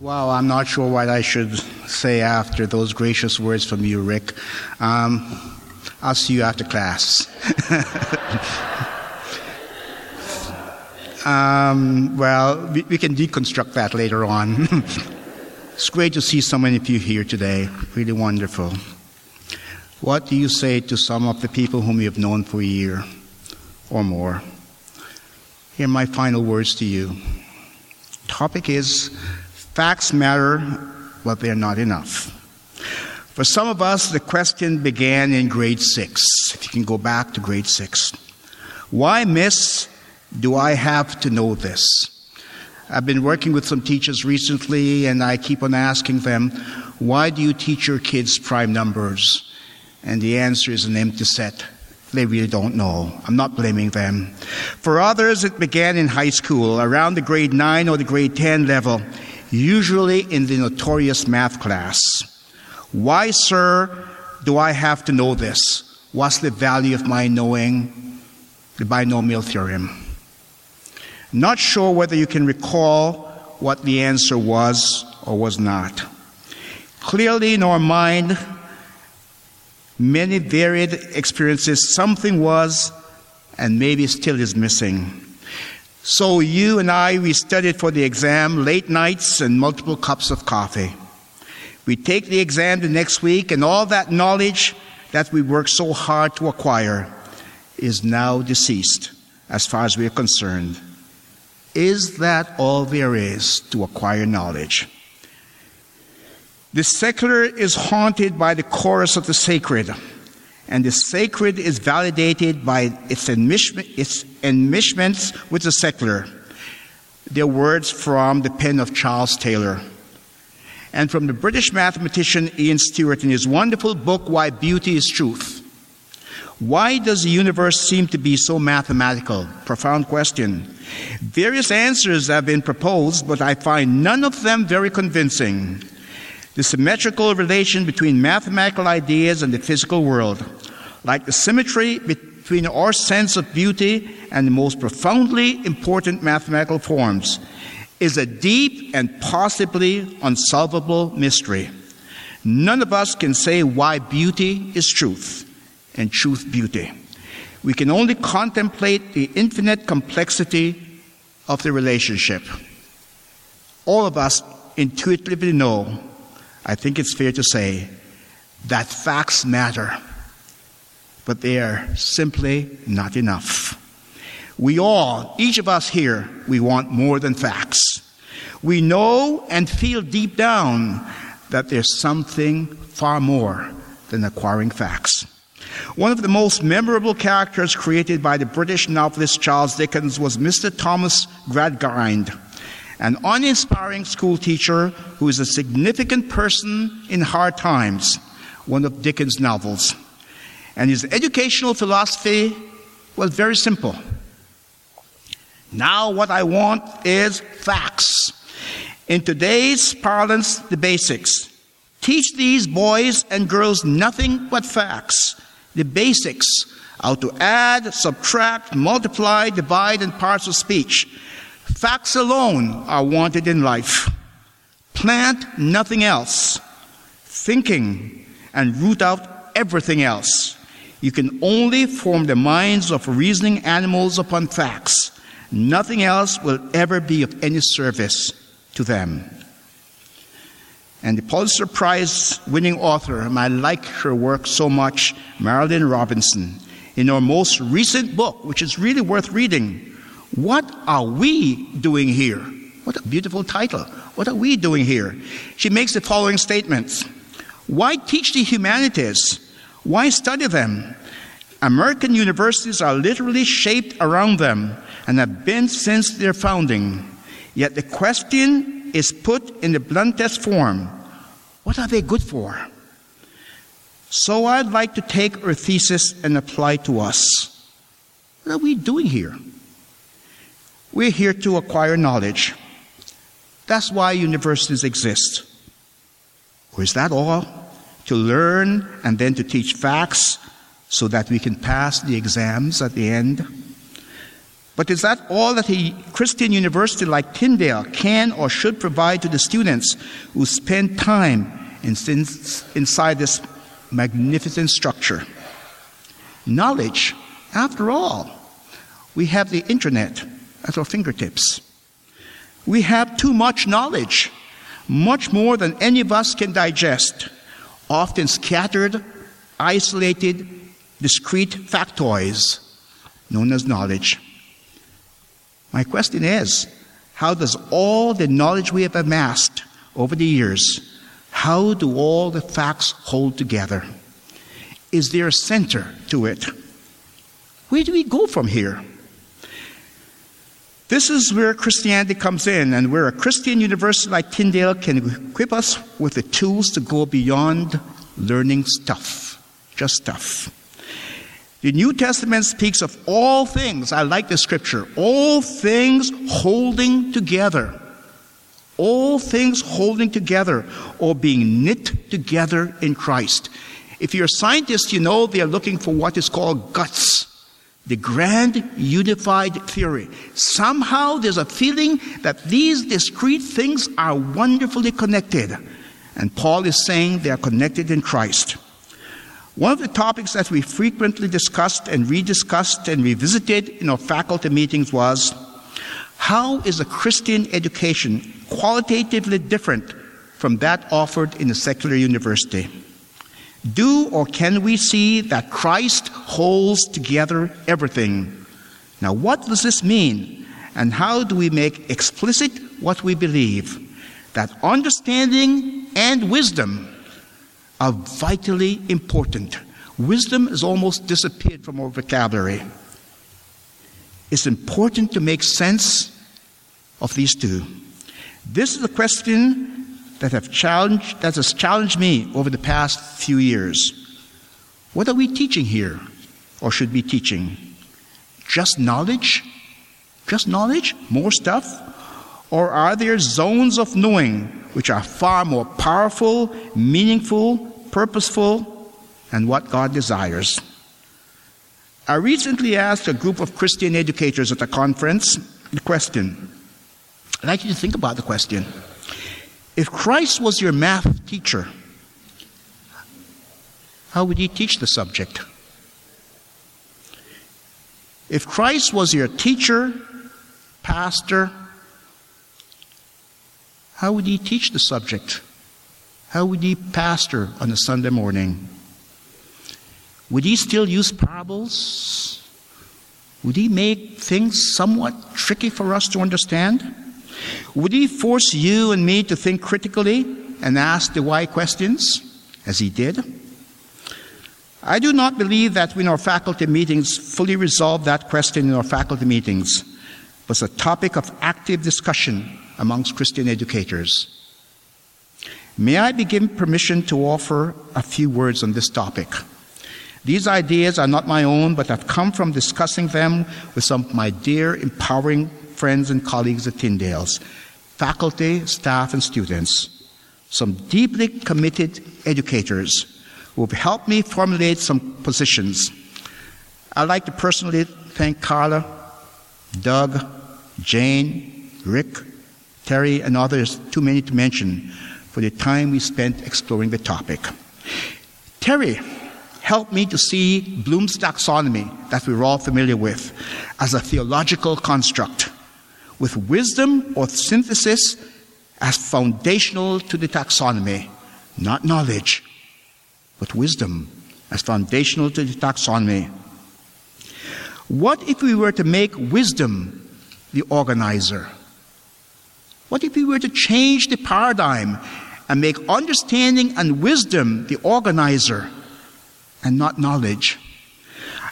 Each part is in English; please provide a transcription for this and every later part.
Well, I'm not sure what I should say after those gracious words from you, Rick. Um, I'll see you after class. um, well, we, we, can deconstruct that later on. it's great to see so many of you here today. Really wonderful. What do you say to some of the people whom you have known for a year or more? Here are my final words to you. Topic is Facts matter, but they're not enough. For some of us, the question began in grade six, if you can go back to grade six. Why, miss, do I have to know this? I've been working with some teachers recently, and I keep on asking them, Why do you teach your kids prime numbers? And the answer is an empty set. They really don't know. I'm not blaming them. For others, it began in high school, around the grade 9 or the grade 10 level usually in the notorious math class. Why, sir, do I have to know this? What's the value of my knowing the binomial theorem? Not sure whether you can recall what the answer was or was not. Clearly, in our mind, many varied experiences, something was and maybe still is missing. So you and I, we studied for the exam, late nights and multiple cups of coffee. We take the exam the next week, and all that knowledge that we worked so hard to acquire is now deceased, as far as we are concerned. Is that all there is to acquire knowledge? The secular is haunted by the chorus of the sacred and the sacred is validated by its, enmeshment, its enmeshments with the secular. They're words from the pen of Charles Taylor. And from the British mathematician Ian Stewart in his wonderful book, Why Beauty is Truth. Why does the universe seem to be so mathematical? Profound question. Various answers have been proposed, but I find none of them very convincing the symmetrical relation between mathematical ideas and the physical world, like the symmetry between our sense of beauty and the most profoundly important mathematical forms, is a deep and possibly unsolvable mystery. None of us can say why beauty is truth and truth beauty. We can only contemplate the infinite complexity of the relationship. All of us intuitively know I think it's fair to say that facts matter, but they are simply not enough. We all, each of us here, we want more than facts. We know and feel deep down that there's something far more than acquiring facts. One of the most memorable characters created by the British novelist Charles Dickens was Mr. Thomas Gradgrind an uninspiring school teacher who is a significant person in hard times, one of Dickens' novels. And his educational philosophy was very simple. Now, what I want is facts. In today's parlance, the basics. Teach these boys and girls nothing but facts. The basics how to add, subtract, multiply, divide, and parts of speech. Facts alone are wanted in life. Plant nothing else. Thinking and root out everything else. You can only form the minds of reasoning animals upon facts. Nothing else will ever be of any service to them. And the Pulitzer Prize winning author, and I like her work so much, Marilynne Robinson, in her most recent book, which is really worth reading, what are we doing here? What a beautiful title. What are we doing here? She makes the following statements Why teach the humanities? Why study them? American universities are literally shaped around them and have been since their founding. Yet the question is put in the bluntest form what are they good for? So I'd like to take her thesis and apply to us. What are we doing here? We're here to acquire knowledge. That's why universities exist. Or is that all? To learn and then to teach facts so that we can pass the exams at the end? But is that all that a Christian university like Tyndale can or should provide to the students who spend time inside this magnificent structure? Knowledge, after all, we have the internet at our fingertips. We have too much knowledge, much more than any of us can digest, often scattered, isolated, discrete factoids known as knowledge. My question is how does all the knowledge we have amassed over the years, how do all the facts hold together? Is there a center to it? Where do we go from here? This is where Christianity comes in, and where a Christian university like Tyndale can equip us with the tools to go beyond learning stuff, just stuff. The New Testament speaks of all things, I like the scripture, all things holding together. All things holding together or being knit together in Christ. If you're a scientist, you know they're looking for what is called GUTs, the grand unified theory. Somehow there's a feeling that these discrete things are wonderfully connected. And Paul is saying they are connected in Christ. One of the topics that we frequently discussed and rediscussed and revisited in our faculty meetings was how is a Christian education qualitatively different from that offered in a secular university? Do or can we see that Christ holds together everything? Now, what does this mean? And how do we make explicit what we believe? That understanding and wisdom are vitally important. Wisdom has almost disappeared from our vocabulary. It's important to make sense of these two. This is a question that have challenged that has challenged me over the past few years. What are we teaching here or should be teaching? Just knowledge? Just knowledge? More stuff? Or are there zones of knowing which are far more powerful, meaningful, purposeful, and what God desires. I recently asked a group of Christian educators at a conference the question. I'd like you to think about the question. If Christ was your math teacher, how would he teach the subject? If Christ was your teacher, pastor, how would he teach the subject? How would he pastor on a Sunday morning? Would he still use parables? Would he make things somewhat tricky for us to understand? Would he force you and me to think critically and ask the why questions, as he did? I do not believe that in our faculty meetings fully resolve that question in our faculty meetings, but it's a topic of active discussion amongst Christian educators. May I be given permission to offer a few words on this topic? These ideas are not my own, but have come from discussing them with some of my dear, empowering friends and colleagues at Tyndale's, faculty, staff, and students, some deeply committed educators who have helped me formulate some positions. I'd like to personally thank Carla, Doug, Jane, Rick, Terry, and others, too many to mention, for the time we spent exploring the topic. Terry helped me to see Bloom's taxonomy, that we're all familiar with, as a theological construct, with wisdom or synthesis as foundational to the taxonomy, not knowledge, but wisdom as foundational to the taxonomy. What if we were to make wisdom the organizer? What if we were to change the paradigm and make understanding and wisdom the organizer and not knowledge?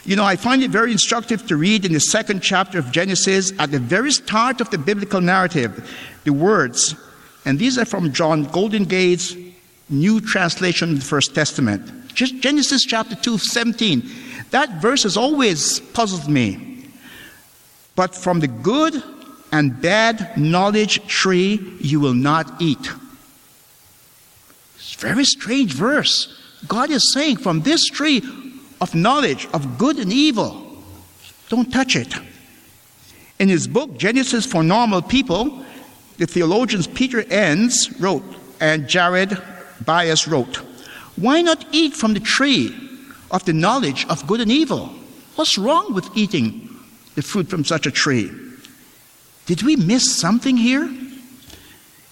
You know, I find it very instructive to read in the second chapter of Genesis, at the very start of the biblical narrative, the words, and these are from John Goldingay's New Translation of the First Testament. Just Genesis chapter 2, 17. That verse has always puzzled me. But from the good and bad knowledge tree you will not eat. It's a very strange verse. God is saying, from this tree of knowledge of good and evil, don't touch it. In his book, Genesis for Normal People, the theologians Peter Enns wrote and Jared Byas wrote, Why not eat from the tree of the knowledge of good and evil? What's wrong with eating the fruit from such a tree? Did we miss something here?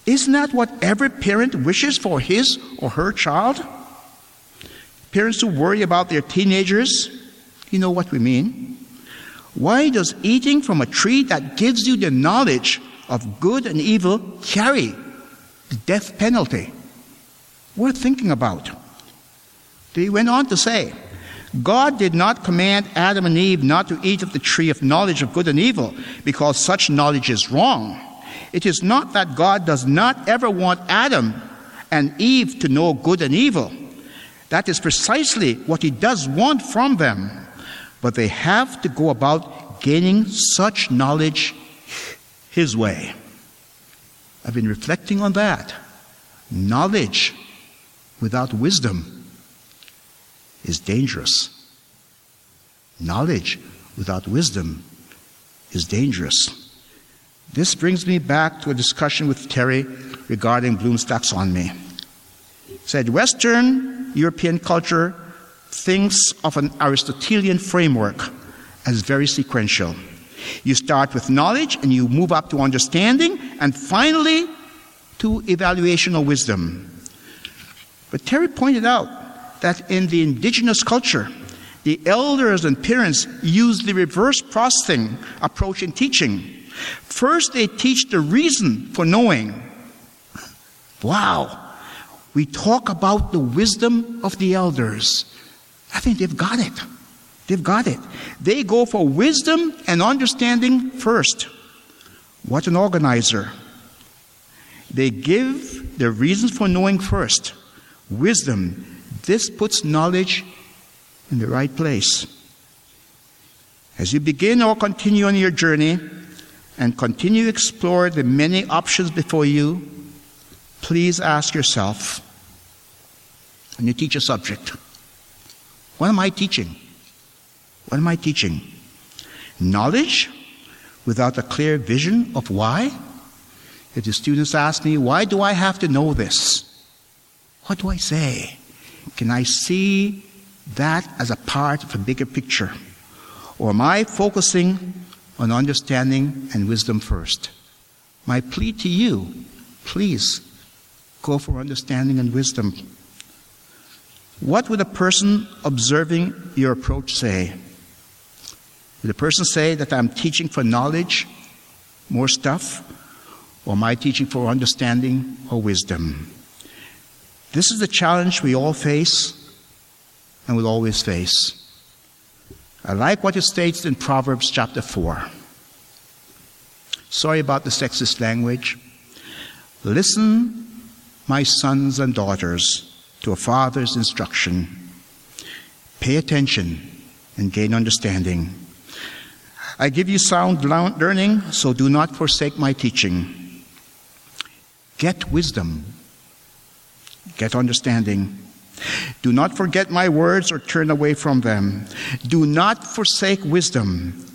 Isn't that what every parent wishes for his or her child? Parents who worry about their teenagers, you know what we mean. Why does eating from a tree that gives you the knowledge of good and evil carry the death penalty? Worth thinking about. He went on to say, God did not command Adam and Eve not to eat of the tree of knowledge of good and evil because such knowledge is wrong. It is not that God does not ever want Adam and Eve to know good and evil. That is precisely what He does want from them. But they have to go about gaining such knowledge His way. I've been reflecting on that. Knowledge without wisdom is dangerous. Knowledge without wisdom is dangerous. This brings me back to a discussion with Terry regarding Bloom's taxonomy. He said Western European culture thinks of an Aristotelian framework as very sequential. You start with knowledge and you move up to understanding and finally to evaluation wisdom. But Terry pointed out that in the indigenous culture, the elders and parents use the reverse processing approach in teaching. First, they teach the reason for knowing. Wow. We talk about the wisdom of the elders. I think they've got it. They've got it. They go for wisdom and understanding first. What an organizer. They give the reasons for knowing first. Wisdom. This puts knowledge in the right place. As you begin or continue on your journey, and continue to explore the many options before you, please ask yourself when you teach a subject, what am I teaching? What am I teaching? Knowledge without a clear vision of why? If the students ask me, why do I have to know this? What do I say? Can I see that as a part of a bigger picture? Or am I focusing on understanding and wisdom first. My plea to you, please go for understanding and wisdom. What would a person observing your approach say? Would a person say that I'm teaching for knowledge, more stuff, or am I teaching for understanding or wisdom? This is the challenge we all face and will always face. I like what it states in Proverbs chapter 4. Sorry about the sexist language. Listen, my sons and daughters, to a father's instruction. Pay attention and gain understanding. I give you sound learning, so do not forsake my teaching. Get wisdom, get understanding do not forget my words or turn away from them. Do not forsake wisdom,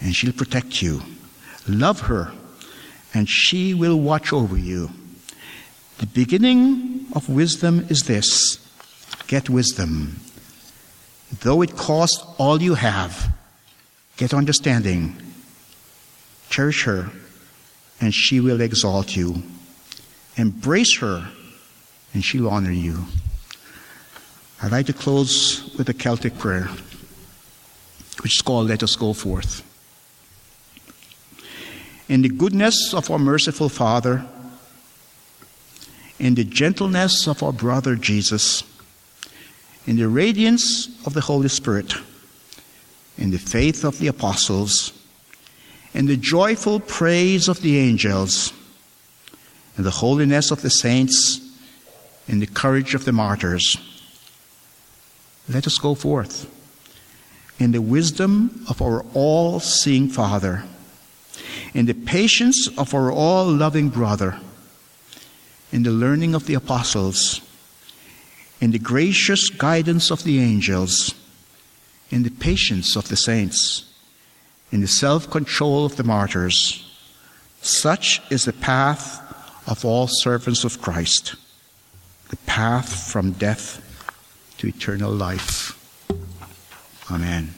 and she'll protect you. Love her, and she will watch over you. The beginning of wisdom is this get wisdom. Though it costs all you have, get understanding. Cherish her, and she will exalt you. Embrace her, and she'll honor you. I'd like to close with a Celtic prayer, which is called Let Us Go Forth. In the goodness of our merciful Father, in the gentleness of our brother Jesus, in the radiance of the Holy Spirit, in the faith of the apostles, in the joyful praise of the angels, in the holiness of the saints, in the courage of the martyrs. Let us go forth in the wisdom of our all seeing Father, in the patience of our all loving brother, in the learning of the apostles, in the gracious guidance of the angels, in the patience of the saints, in the self control of the martyrs. Such is the path of all servants of Christ, the path from death to eternal life. Amen.